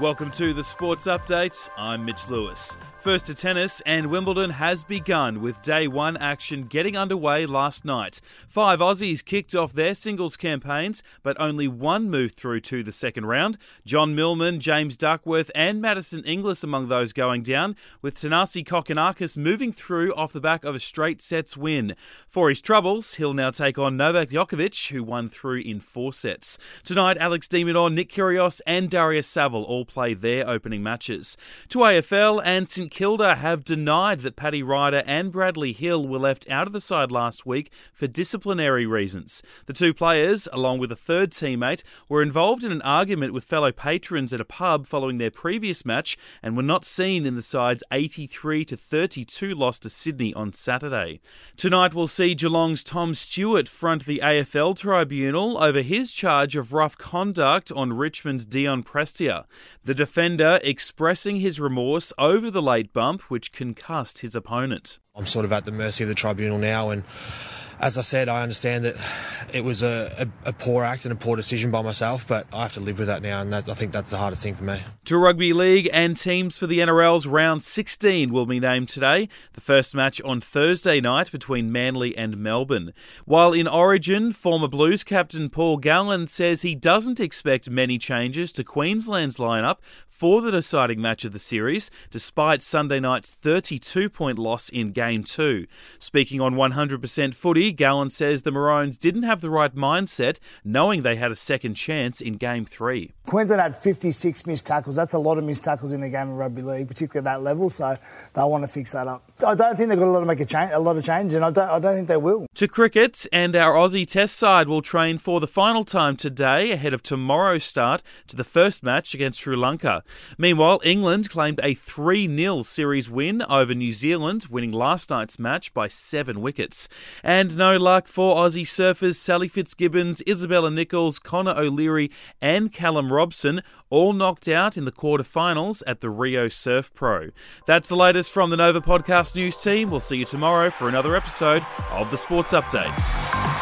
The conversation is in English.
Welcome to the Sports Update. I'm Mitch Lewis. First to tennis, and Wimbledon has begun with day one action getting underway last night. Five Aussies kicked off their singles campaigns, but only one moved through to the second round. John Millman, James Duckworth, and Madison Inglis among those going down, with Thanasi Kokkinakis moving through off the back of a straight sets win. For his troubles, he'll now take on Novak Djokovic, who won through in four sets. Tonight, Alex Minaur, Nick Kyrgios, and Daria Saville all play their opening matches. To AFL and St Kilda have denied that Paddy Ryder and Bradley Hill were left out of the side last week for disciplinary reasons. The two players, along with a third teammate, were involved in an argument with fellow patrons at a pub following their previous match and were not seen in the side's 83 to 32 loss to Sydney on Saturday. Tonight we'll see Geelong's Tom Stewart front the AFL tribunal over his charge of rough conduct on Richmond's Dion Prestia. The defender expressing his remorse over the late bump, which concussed his opponent. I'm sort of at the mercy of the tribunal now, and as I said, I understand that it was a, a, a, poor act and a poor decision by myself, but I have to live with that now, and that, I think that's the hardest thing for me. To rugby league and teams for the NRL's round 16 will be named today. The first match on Thursday night between Manly and Melbourne. While in Origin, former Blues captain Paul Gallen says he doesn't expect many changes to Queensland's lineup for the deciding match of the series, despite Sunday night's 32 point loss in Game 2. Speaking on 100% footy, Gallen says the Maroons didn't have the right mindset, knowing they had a second chance in Game 3. Queensland had 56 missed tackles. That's a lot of missed tackles in the game of rugby league, particularly at that level, so they'll want to fix that up. I don't think they've got a lot to make a, change, a lot of change, and I don't, I don't think they will. To cricket, and our Aussie Test side will train for the final time today ahead of tomorrow's start to the first match against Sri Lanka. Meanwhile, England claimed a 3 0 series win over New Zealand, winning last night's match by seven wickets. And no luck for Aussie surfers Sally Fitzgibbons, Isabella Nichols, Connor O'Leary, and Callum Robson, all knocked out in the quarterfinals at the Rio Surf Pro. That's the latest from the Nova Podcast News team. We'll see you tomorrow for another episode of the Sports Update.